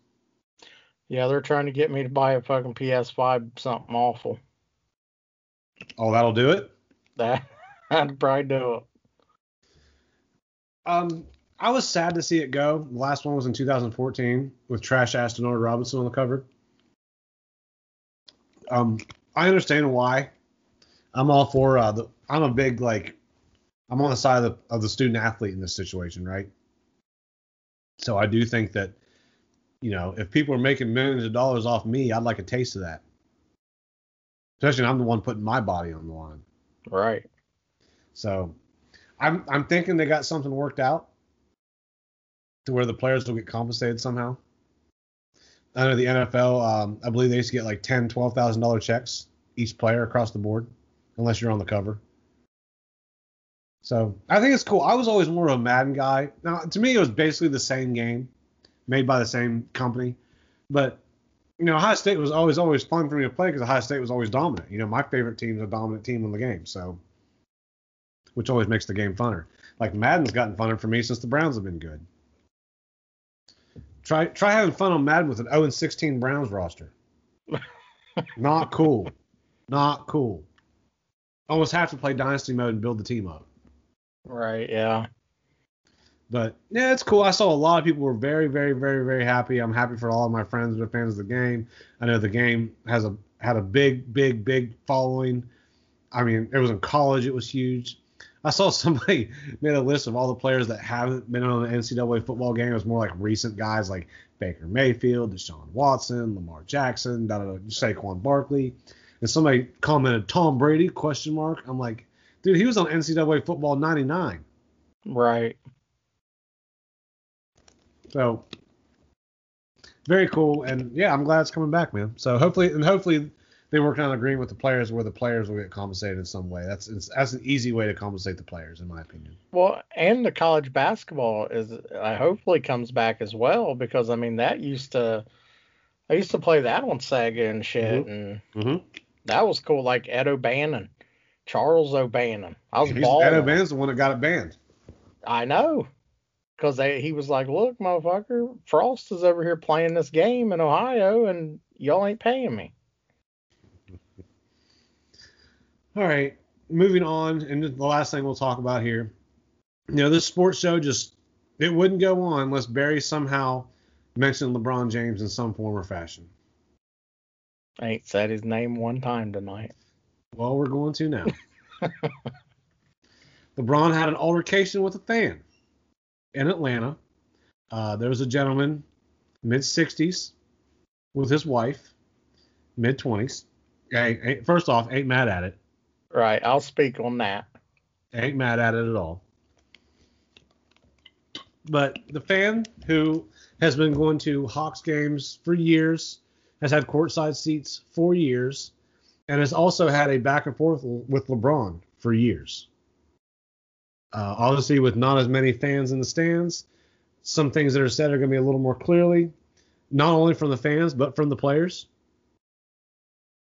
Yeah, they're trying to get me to buy a fucking PS5, something awful. Oh, that'll do it. That I'd probably do it. Um, I was sad to see it go. The last one was in 2014 with trash ass Denard Robinson on the cover. Um, I understand why. I'm all for uh, the. I'm a big like. I'm on the side of the of the student athlete in this situation, right? So I do think that, you know, if people are making millions of dollars off me, I'd like a taste of that. Especially, I'm the one putting my body on the line. Right. So I'm I'm thinking they got something worked out to where the players will get compensated somehow. Know the NFL, um, I believe they used to get like ten, twelve thousand dollar checks each player across the board, unless you're on the cover. So I think it's cool. I was always more of a Madden guy. Now to me, it was basically the same game, made by the same company, but you know, Ohio State was always always fun for me to play because Ohio State was always dominant. You know, my favorite team is a dominant team in the game, so which always makes the game funner. Like Madden's gotten funner for me since the Browns have been good. Try try having fun on Madden with an 0 and 16 Browns roster. Not cool. Not cool. Almost have to play Dynasty mode and build the team up. Right. Yeah. But yeah, it's cool. I saw a lot of people were very, very, very, very happy. I'm happy for all of my friends that are fans of the game. I know the game has a had a big, big, big following. I mean, it was in college, it was huge. I saw somebody made a list of all the players that haven't been on an NCAA football game. It was more like recent guys like Baker Mayfield, Deshaun Watson, Lamar Jackson, da, da, da, Saquon Barkley. And somebody commented Tom Brady question mark. I'm like, dude, he was on NCAA football 99. Right. So very cool, and yeah, I'm glad it's coming back, man. So hopefully, and hopefully they work on agreeing with the players where the players will get compensated in some way. That's that's an easy way to compensate the players, in my opinion. Well, and the college basketball is I hopefully comes back as well because I mean that used to I used to play that on Sega and shit Mhm. and Mm-hmm. that was cool like Ed O'Bannon Charles O'Bannon. I was He's, balling. O'Bannon's the one that got it banned. I know. Because he was like, look, motherfucker, Frost is over here playing this game in Ohio and y'all ain't paying me. All right, moving on, and the last thing we'll talk about here. You know, this sports show just it wouldn't go on unless Barry somehow mentioned LeBron James in some form or fashion. I ain't said his name one time tonight. Well, we're going to now. LeBron had an altercation with a fan in Atlanta. Uh, there was a gentleman, mid 60s, with his wife, mid 20s. Hey, first off, ain't mad at it. Right, I'll speak on that. Ain't mad at it at all. But the fan who has been going to Hawks games for years, has had courtside seats for years, and has also had a back and forth with LeBron for years. Uh, obviously, with not as many fans in the stands, some things that are said are going to be a little more clearly, not only from the fans but from the players.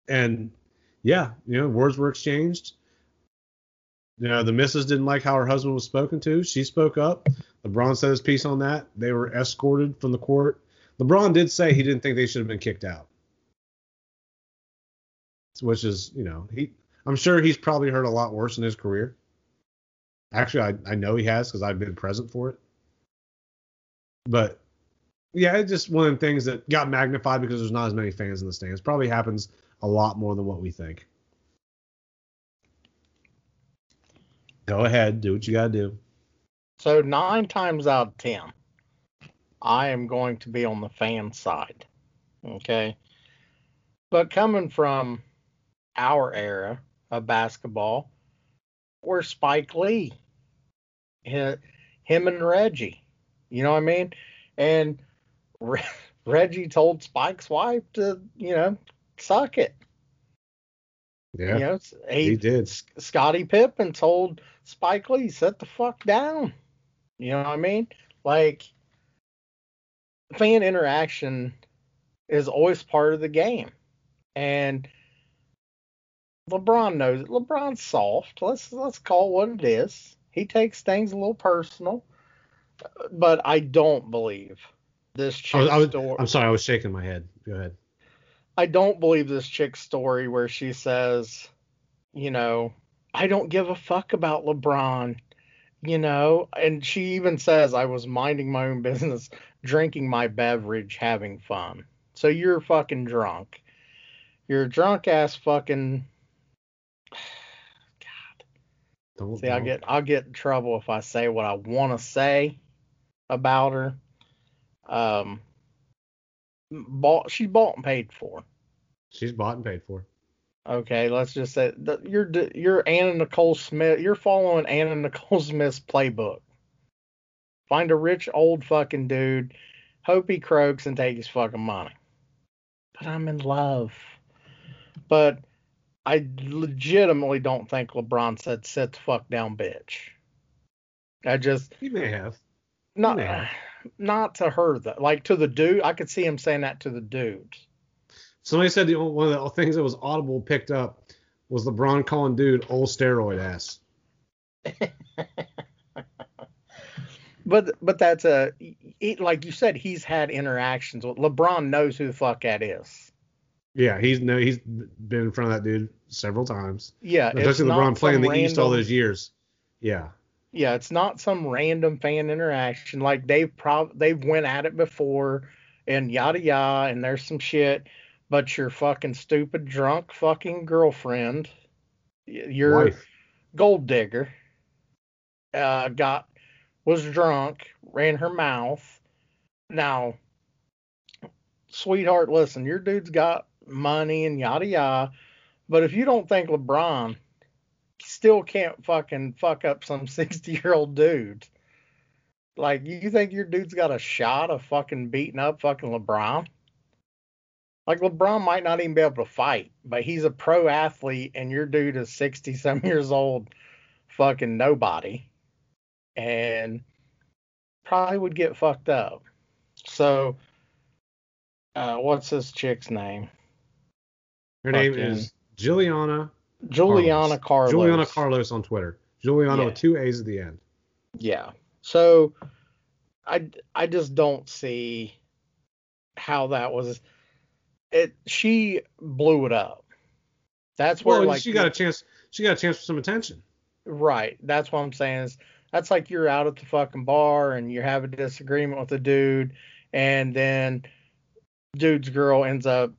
And yeah, you know, words were exchanged. You know, the missus didn't like how her husband was spoken to. She spoke up. LeBron said his piece on that. They were escorted from the court. LeBron did say he didn't think they should have been kicked out. Which is, you know, he I'm sure he's probably heard a lot worse in his career. Actually, I, I know he has because I've been present for it. But yeah, it's just one of the things that got magnified because there's not as many fans in the stands. Probably happens a lot more than what we think. Go ahead, do what you gotta do. So nine times out of ten, I am going to be on the fan side. Okay. But coming from our era of basketball, where Spike Lee, him and Reggie, you know what I mean? And Reggie told Spike's wife to, you know, suck it. Yeah, You know, he, he did. Scottie Pippen told Spike Lee, "Set the fuck down." You know what I mean? Like fan interaction is always part of the game, and LeBron knows it. LeBron's soft. Let's let's call it what it is. He takes things a little personal, but I don't believe this chick I was, story. I'm sorry, I was shaking my head. Go ahead. I don't believe this chick's story where she says, you know, I don't give a fuck about LeBron, you know, and she even says I was minding my own business, drinking my beverage, having fun. So you're fucking drunk. You're a drunk ass fucking God. Don't, See, I get I'll get in trouble if I say what I want to say about her. Um bought she bought and paid for. She's bought and paid for. Okay, let's just say that you're you're Anna Nicole Smith. You're following Anna Nicole Smith's playbook. Find a rich old fucking dude, hope he croaks and take his fucking money. But I'm in love. But I legitimately don't think LeBron said sit the fuck down, bitch. I just He may have. not Yeah. not to her though. Like to the dude, I could see him saying that to the dude. Somebody said the, one of the things that was audible picked up was LeBron calling dude old steroid ass. But but that's a he, like you said, he's had interactions with LeBron. Knows who the fuck that is. Yeah, he's no, he's been in front of that dude several times. Yeah, Especially LeBron playing the some East all those years. Yeah. Yeah, it's not some random fan interaction. Like they've prob they've went at it before, and yada yada, and there's some shit. But your fucking stupid drunk fucking girlfriend, your Wife. gold digger, uh, got was drunk, ran her mouth. Now, sweetheart, listen, your dude's got money and yada yada, but if you don't think LeBron still can't fucking fuck up some 60 year old dude, like you think your dude's got a shot of fucking beating up fucking LeBron? Like LeBron might not even be able to fight, but he's a pro athlete, and your dude is 60 some years old, fucking nobody, and probably would get fucked up. So, uh, what's this chick's name? Her name Fucking- is Juliana Juliana Carlos. Juliana Carlos on Twitter. Juliana Yeah. with two A's at the end. Yeah. So I I just don't see how that was it she blew it up. That's where Well, like she got a chance. She got a chance for some attention. right. That's what I'm saying is that's like you're out at the fucking bar and you have a disagreement with a dude and then dude's girl ends up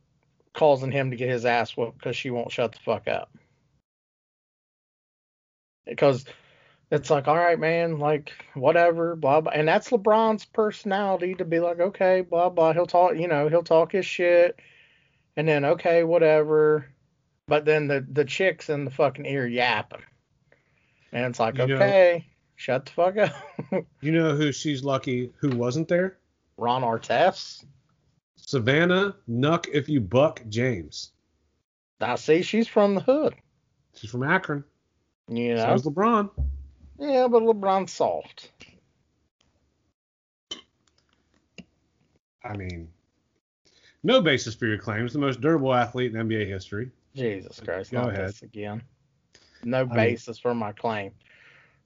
causing him to get his ass whooped because she won't shut the fuck up. Because it's like, all right, man, like whatever, blah blah, and that's LeBron's personality to be like, okay, blah blah. He'll talk, you know, he'll talk his shit, and then okay, whatever. But then the the chicks in the fucking ear yapping, and it's like, You know- okay, shut the fuck up. You know who she's lucky who wasn't there? Ron Artest. Savannah Nuck if you buck James. I see she's from the hood, She's from Akron. you So know. is LeBron. yeah, but LeBron's soft. I mean, no basis for your claims. The most durable athlete in NBA history. Jesus Christ, Go not ahead. this again. No mean- basis for my claim.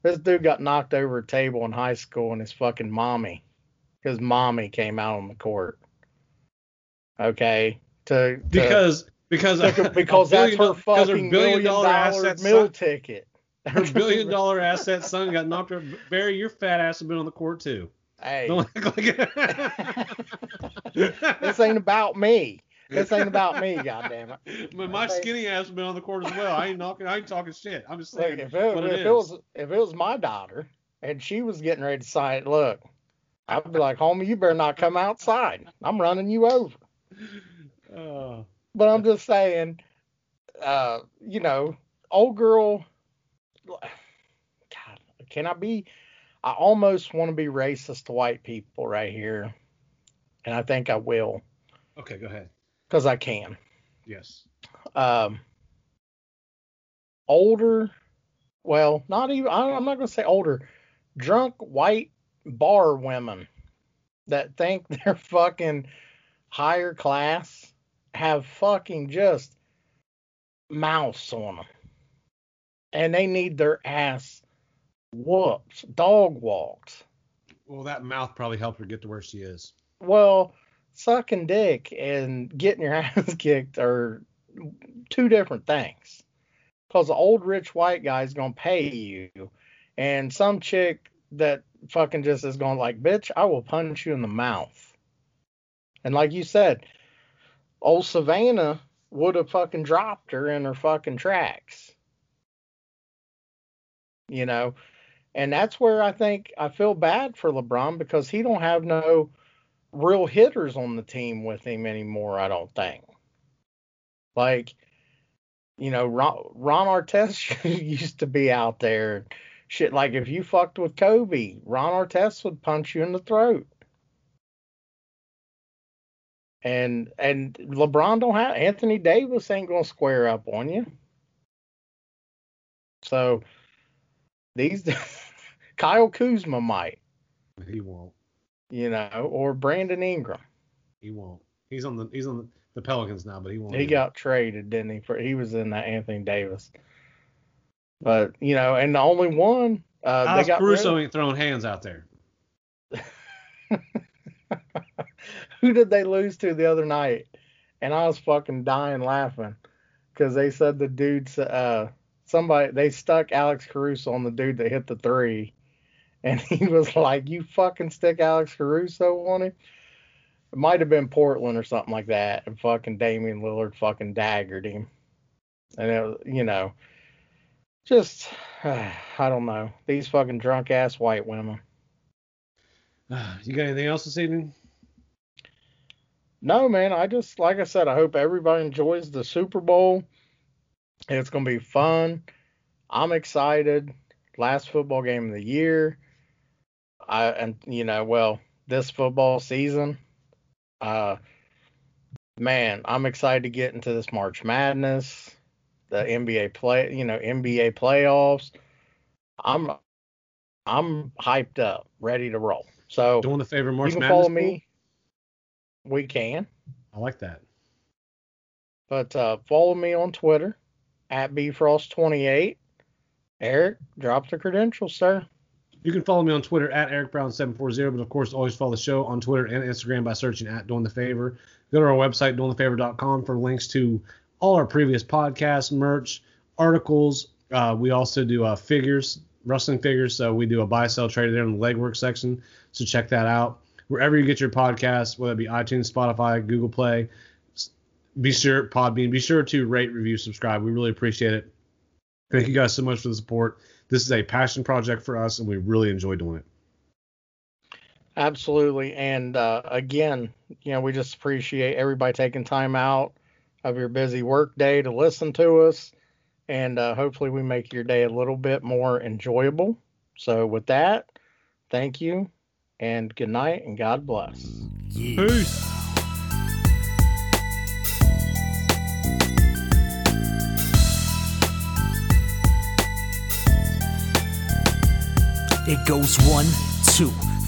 This dude got knocked over a table in high school and his fucking mommy, his mommy came out on the court. Okay, to, to Because because to- a because that's billion her do- because fucking billion million dollar dollar asset meal son- ticket. her billion dollar asset son got knocked over. Barry, your fat ass has been on the court too. Hey, Don't act like this ain't about me. This ain't about me, goddamn it. But my skinny ass has been on the court as well. I ain't knocking. I ain't talking shit. I'm just Look, saying if it, what if it it, is. was if it was my daughter and she was getting ready to sign, look, I'd be like, homie, you better not come outside. I'm running you over. Uh, But I'm just saying, uh, you know, old girl. God, can I be? I almost want to be racist to white people right here, and I think I will okay, go ahead. because I can. Yes. um, older, well, not even, I- I'm not going to say older, drunk white bar women that think they're fucking higher class have fucking just mouths on them. And they need their ass whooped, dog walked. Well, that mouth probably helped her get to where she is. Well, sucking dick and getting your ass kicked are two different things. Because the old rich white guy is going to pay you, and some chick that fucking just is going like, bitch, I will punch you in the mouth. And like you said, old Savannah would have fucking dropped her in her fucking tracks. You know, and that's where I think I feel bad for LeBron because he don't have no real hitters on the team with him anymore. I don't think. Like, you know, Ron, Ron Artest used to be out there. Shit, like if you fucked with Kobe, Ron Artest would punch you in the throat. And and LeBron don't have Anthony Davis ain't gonna square up on you. So these Kyle Kuzma might, He won't. you know, or Brandon Ingram. He won't. He's on the he's on the, the Pelicans now, but he won't. He got traded, didn't he? For he was in that Anthony Davis. But you know, and the only one uh, they Alex got Caruso ain't throwing hands out there. Who did they lose to the other night? And I was fucking dying laughing because they said the dude's uh somebody they stuck Alex Caruso on the dude that hit the three, and he was like, "You fucking stick Alex Caruso on him." It might have been Portland or something like that, and fucking Damian Lillard fucking daggered him, and it was, you know, just I don't know these fucking drunk ass white women. You got anything else this evening? No, man, I just like I said, I hope everybody enjoys the Super Bowl. It's gonna be fun. I'm excited. Last football game of the year. I and you know, well, this football season. Uh man, I'm excited to get into this March Madness, the NBA play, you know, NBA playoffs. I'm I'm hyped up, ready to roll. So Doing the favor you March can Madness follow me. We can. I like that. But uh, follow me on Twitter at bfrost28. Eric, drop the credentials, sir. You can follow me on Twitter at ericbrown740, but of course, always follow the show on Twitter and Instagram by searching at Doing the Favor. Go to our website, doingthefavor.com, for links to all our previous podcasts, merch, articles. Uh, we also do uh, figures, wrestling figures. So we do a buy, sell, trade there in the legwork section. So check that out. Wherever you get your podcasts, whether it be iTunes, Spotify, Google Play, be sure, Podbean, be sure to rate, review, subscribe. We really appreciate it. Thank you guys so much for the support. This is a passion project for us, and we really enjoy doing it. Absolutely. And uh, again, you know, we just appreciate everybody taking time out of your busy work day to listen to us. And uh, hopefully, we make your day a little bit more enjoyable. So, with that, thank you and good night and God bless. Yeah. Peace. It goes one, two,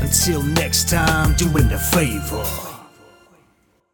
Until next time, do doing the favor.